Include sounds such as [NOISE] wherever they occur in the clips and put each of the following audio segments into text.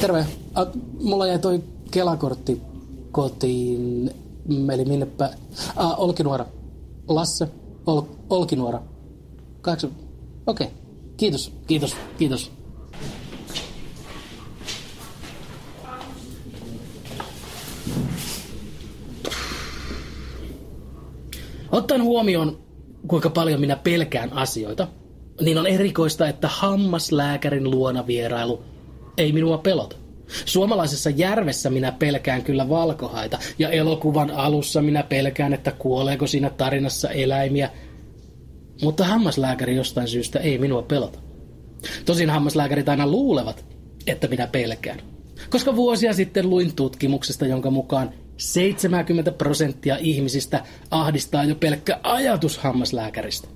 Terve. A, mulla jäi toi Kelakortti kotiin. Eli minnepä? A, Olkinuora. Lasse. Ol, Olkinuora. Kahdeksan. Okei. Okay. Kiitos, kiitos, kiitos. Ottaen huomioon, kuinka paljon minä pelkään asioita, niin on erikoista, että hammaslääkärin luona vierailu ei minua pelota. Suomalaisessa järvessä minä pelkään kyllä valkohaita, ja elokuvan alussa minä pelkään, että kuoleeko siinä tarinassa eläimiä. Mutta hammaslääkäri jostain syystä ei minua pelota. Tosin hammaslääkärit aina luulevat, että minä pelkään. Koska vuosia sitten luin tutkimuksesta, jonka mukaan 70 prosenttia ihmisistä ahdistaa jo pelkkä ajatus hammaslääkäristä.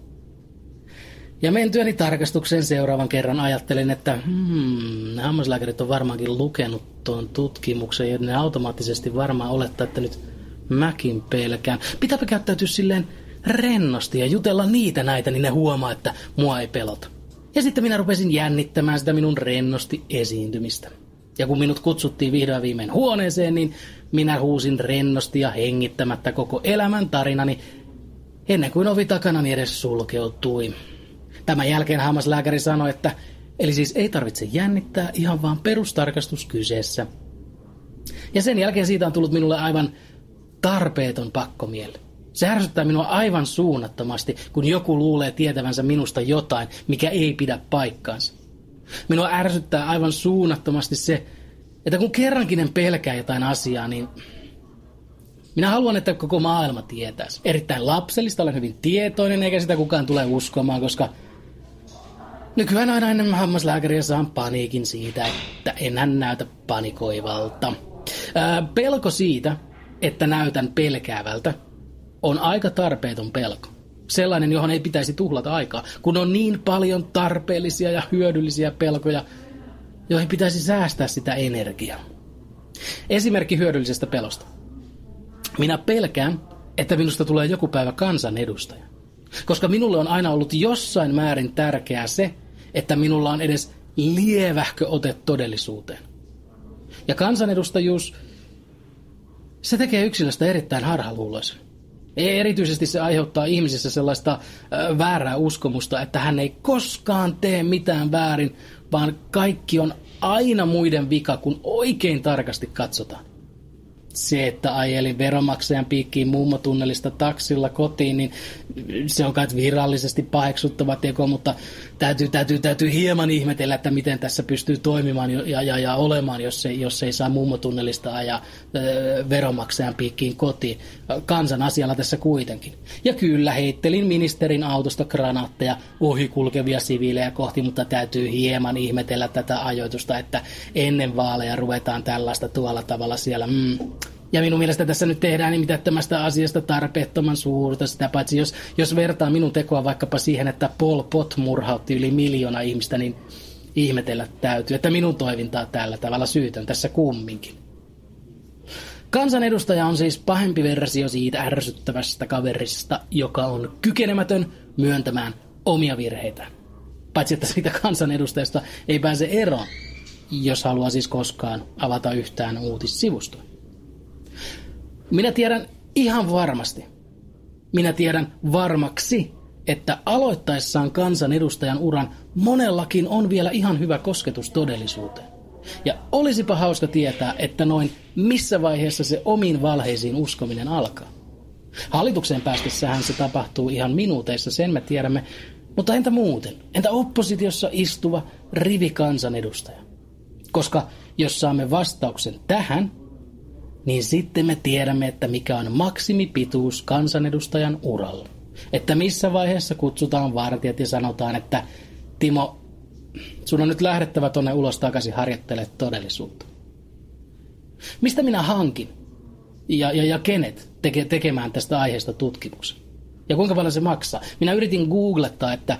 Ja mentyäni tarkastukseen seuraavan kerran ajattelin, että hmm, hammaslääkärit on varmaankin lukenut tuon tutkimuksen ja ne automaattisesti varmaan olettaa, että nyt mäkin pelkään. Pitääpä käyttäytyä silleen rennosti ja jutella niitä näitä, niin ne huomaa, että mua ei pelota. Ja sitten minä rupesin jännittämään sitä minun rennosti esiintymistä. Ja kun minut kutsuttiin vihdoin viimein huoneeseen, niin minä huusin rennosti ja hengittämättä koko elämän tarinani ennen kuin ovi takanani edes sulkeutui. Tämän jälkeen hammaslääkäri sanoi, että eli siis ei tarvitse jännittää, ihan vaan perustarkastus kyseessä. Ja sen jälkeen siitä on tullut minulle aivan tarpeeton pakkomielle. Se ärsyttää minua aivan suunnattomasti, kun joku luulee tietävänsä minusta jotain, mikä ei pidä paikkaansa. Minua ärsyttää aivan suunnattomasti se, että kun kerrankin en pelkää jotain asiaa, niin minä haluan, että koko maailma tietäisi. Erittäin lapsellista, olen hyvin tietoinen, eikä sitä kukaan tule uskomaan, koska nykyään aina ennen hammaslääkäriä saan paniikin siitä, että enhän näytä panikoivalta. Ää, pelko siitä, että näytän pelkäävältä, on aika tarpeeton pelko. Sellainen, johon ei pitäisi tuhlata aikaa, kun on niin paljon tarpeellisia ja hyödyllisiä pelkoja, joihin pitäisi säästää sitä energiaa. Esimerkki hyödyllisestä pelosta. Minä pelkään, että minusta tulee joku päivä kansanedustaja. Koska minulle on aina ollut jossain määrin tärkeää se, että minulla on edes lievähkö ote todellisuuteen. Ja kansanedustajuus, se tekee yksilöstä erittäin harhaluuloisen. Erityisesti se aiheuttaa ihmisissä sellaista väärää uskomusta, että hän ei koskaan tee mitään väärin, vaan kaikki on aina muiden vika, kun oikein tarkasti katsotaan se, että ajelin veromaksajan piikkiin mummotunnelista taksilla kotiin, niin se on kai virallisesti paheksuttava teko, mutta täytyy, täytyy, täytyy hieman ihmetellä, että miten tässä pystyy toimimaan ja, ja, ja olemaan, jos ei, jos ei saa mummotunnelista ajaa veromaksajan piikkiin kotiin. Kansan asialla tässä kuitenkin. Ja kyllä heittelin ministerin autosta granaatteja ohikulkevia siviilejä kohti, mutta täytyy hieman ihmetellä tätä ajoitusta, että ennen vaaleja ruvetaan tällaista tuolla tavalla siellä. Mm, ja minun mielestä tässä nyt tehdään niin tästä asiasta tarpeettoman suurta. Sitä paitsi jos, jos vertaa minun tekoa vaikkapa siihen, että Pol Pot murhautti yli miljoona ihmistä, niin ihmetellä täytyy, että minun toimintaa tällä tavalla syytön tässä kumminkin. Kansanedustaja on siis pahempi versio siitä ärsyttävästä kaverista, joka on kykenemätön myöntämään omia virheitä. Paitsi että siitä kansanedustajasta ei pääse eroon, jos haluaa siis koskaan avata yhtään uutissivustoa. Minä tiedän ihan varmasti, minä tiedän varmaksi, että aloittaessaan kansanedustajan uran monellakin on vielä ihan hyvä kosketus todellisuuteen. Ja olisipa hauska tietää, että noin missä vaiheessa se omiin valheisiin uskominen alkaa. Hallitukseen päästessähän se tapahtuu ihan minuuteissa, sen me tiedämme. Mutta entä muuten? Entä oppositiossa istuva rivikansanedustaja? Koska jos saamme vastauksen tähän, niin sitten me tiedämme, että mikä on maksimipituus kansanedustajan uralla. Että missä vaiheessa kutsutaan vartijat ja sanotaan, että Timo, sun on nyt lähdettävä tonne ulos takaisin harjoittelemaan todellisuutta. Mistä minä hankin ja, ja, ja kenet teke, tekemään tästä aiheesta tutkimuksen? Ja kuinka paljon se maksaa? Minä yritin googlettaa, että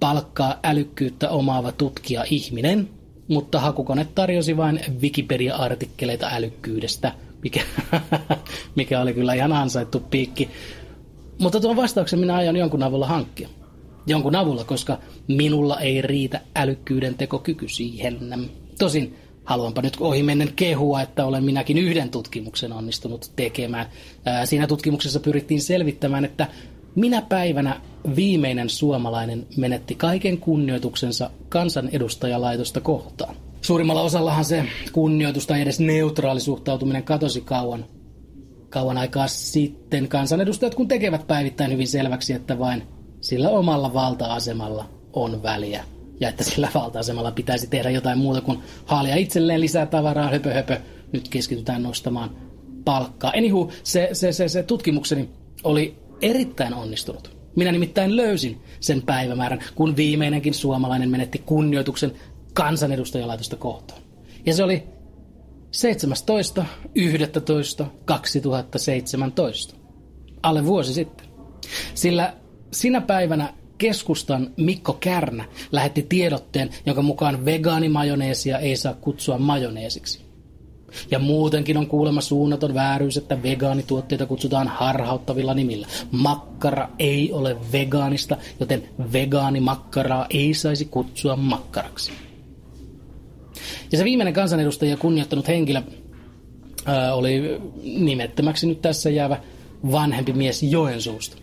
palkkaa älykkyyttä omaava tutkija ihminen, mutta hakukone tarjosi vain Wikipedia-artikkeleita älykkyydestä, mikä, [LAUGHS] mikä oli kyllä ihan ansaittu piikki. Mutta tuon vastauksen minä aion jonkun avulla hankkia. Jonkun avulla, koska minulla ei riitä älykkyyden tekokyky siihen. Tosin haluanpa nyt ohimennen kehua, että olen minäkin yhden tutkimuksen onnistunut tekemään. Siinä tutkimuksessa pyrittiin selvittämään, että minä päivänä viimeinen suomalainen menetti kaiken kunnioituksensa kansanedustajalaitosta kohtaan. Suurimmalla osallahan se kunnioitus tai edes neutraali suhtautuminen katosi kauan, kauan aikaa sitten. Kansanedustajat kun tekevät päivittäin hyvin selväksi, että vain sillä omalla valta-asemalla on väliä. Ja että sillä valta-asemalla pitäisi tehdä jotain muuta kuin haalia itselleen lisää tavaraa, höpö höpö. Nyt keskitytään nostamaan palkkaa. Anywho, se, se, se, se tutkimukseni oli erittäin onnistunut. Minä nimittäin löysin sen päivämäärän, kun viimeinenkin suomalainen menetti kunnioituksen kansanedustajalaitosta kohtaan. Ja se oli 17.11.2017. Alle vuosi sitten. Sillä sinä päivänä keskustan Mikko Kärnä lähetti tiedotteen, jonka mukaan vegaanimajoneesia ei saa kutsua majoneesiksi. Ja muutenkin on kuulemma suunnaton vääryys, että vegaanituotteita kutsutaan harhauttavilla nimillä. Makkara ei ole vegaanista, joten vegaanimakkaraa ei saisi kutsua makkaraksi. Ja se viimeinen kansanedustaja kunnioittanut henkilö ää, oli nimettömäksi nyt tässä jäävä vanhempi mies Joensuusta,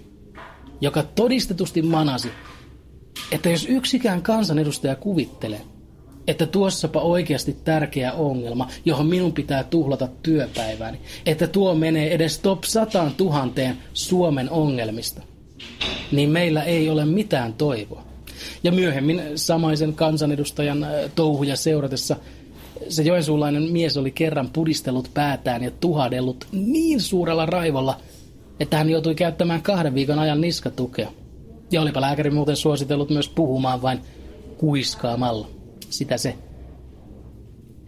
joka todistetusti manasi, että jos yksikään kansanedustaja kuvittelee, että tuossapa oikeasti tärkeä ongelma, johon minun pitää tuhlata työpäiväni, että tuo menee edes top 100 tuhanteen Suomen ongelmista, niin meillä ei ole mitään toivoa. Ja myöhemmin samaisen kansanedustajan touhuja seuratessa se joensuulainen mies oli kerran pudistellut päätään ja tuhadellut niin suurella raivolla, että hän joutui käyttämään kahden viikon ajan niskatukea. Ja olipa lääkäri muuten suositellut myös puhumaan vain kuiskaamalla sitä se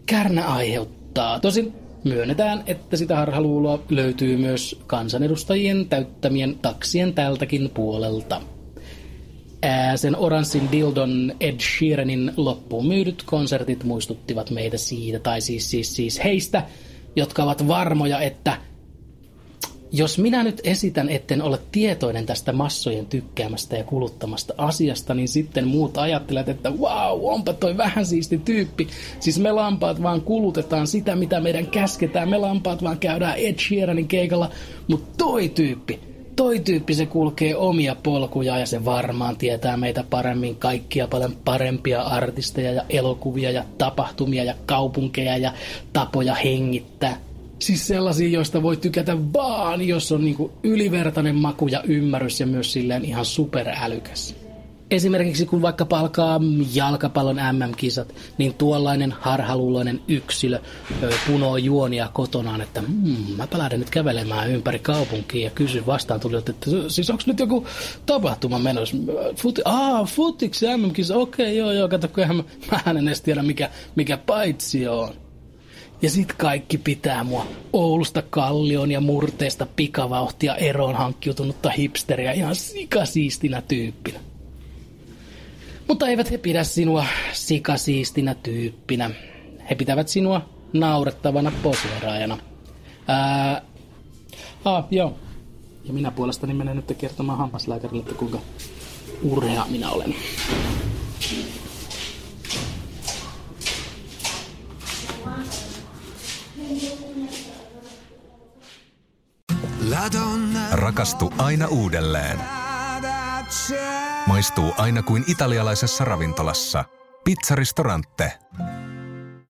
kärnä aiheuttaa. Tosin myönnetään, että sitä harhaluuloa löytyy myös kansanedustajien täyttämien taksien tältäkin puolelta. Sen oranssin dildon Ed Sheeranin loppuun myydyt konsertit muistuttivat meitä siitä, tai siis, siis, siis heistä, jotka ovat varmoja, että – jos minä nyt esitän, etten ole tietoinen tästä massojen tykkäämästä ja kuluttamasta asiasta, niin sitten muut ajattelevat, että wow, onpa toi vähän siisti tyyppi. Siis me lampaat vaan kulutetaan sitä, mitä meidän käsketään. Me lampaat vaan käydään Ed Sheeranin keikalla, mutta toi tyyppi, toi tyyppi se kulkee omia polkuja ja se varmaan tietää meitä paremmin kaikkia paljon parempia artisteja ja elokuvia ja tapahtumia ja kaupunkeja ja tapoja hengittää. Siis sellaisia, joista voi tykätä vaan, jos on niinku ylivertainen maku ja ymmärrys ja myös silleen ihan superälykäs. Esimerkiksi kun vaikka palkaa jalkapallon MM-kisat, niin tuollainen harhaluuloinen yksilö punoo juonia kotonaan, että mmm, mä lähden nyt kävelemään ympäri kaupunkia ja kysyn vastaan tuli, että siis onko nyt joku tapahtuma menossa? Futi, aa, futiksi MM-kisa, okei, okay, joo, joo, kato, kun mä, [LAUGHS] mä en edes tiedä mikä, mikä paitsi on. Ja sit kaikki pitää mua Oulusta Kallion ja murteesta pikavauhtia eroon hankkiutunutta hipsteriä ihan sikasiistinä tyyppinä. Mutta eivät he pidä sinua sikasiistinä tyyppinä. He pitävät sinua naurettavana poseeraajana. Ää, ah, joo. Ja minä puolestani menen nyt kertomaan hammaslääkärille, että kuinka urhea minä olen. Rakastu aina uudelleen. Maistuu aina kuin italialaisessa ravintolassa. Pizzaristorante.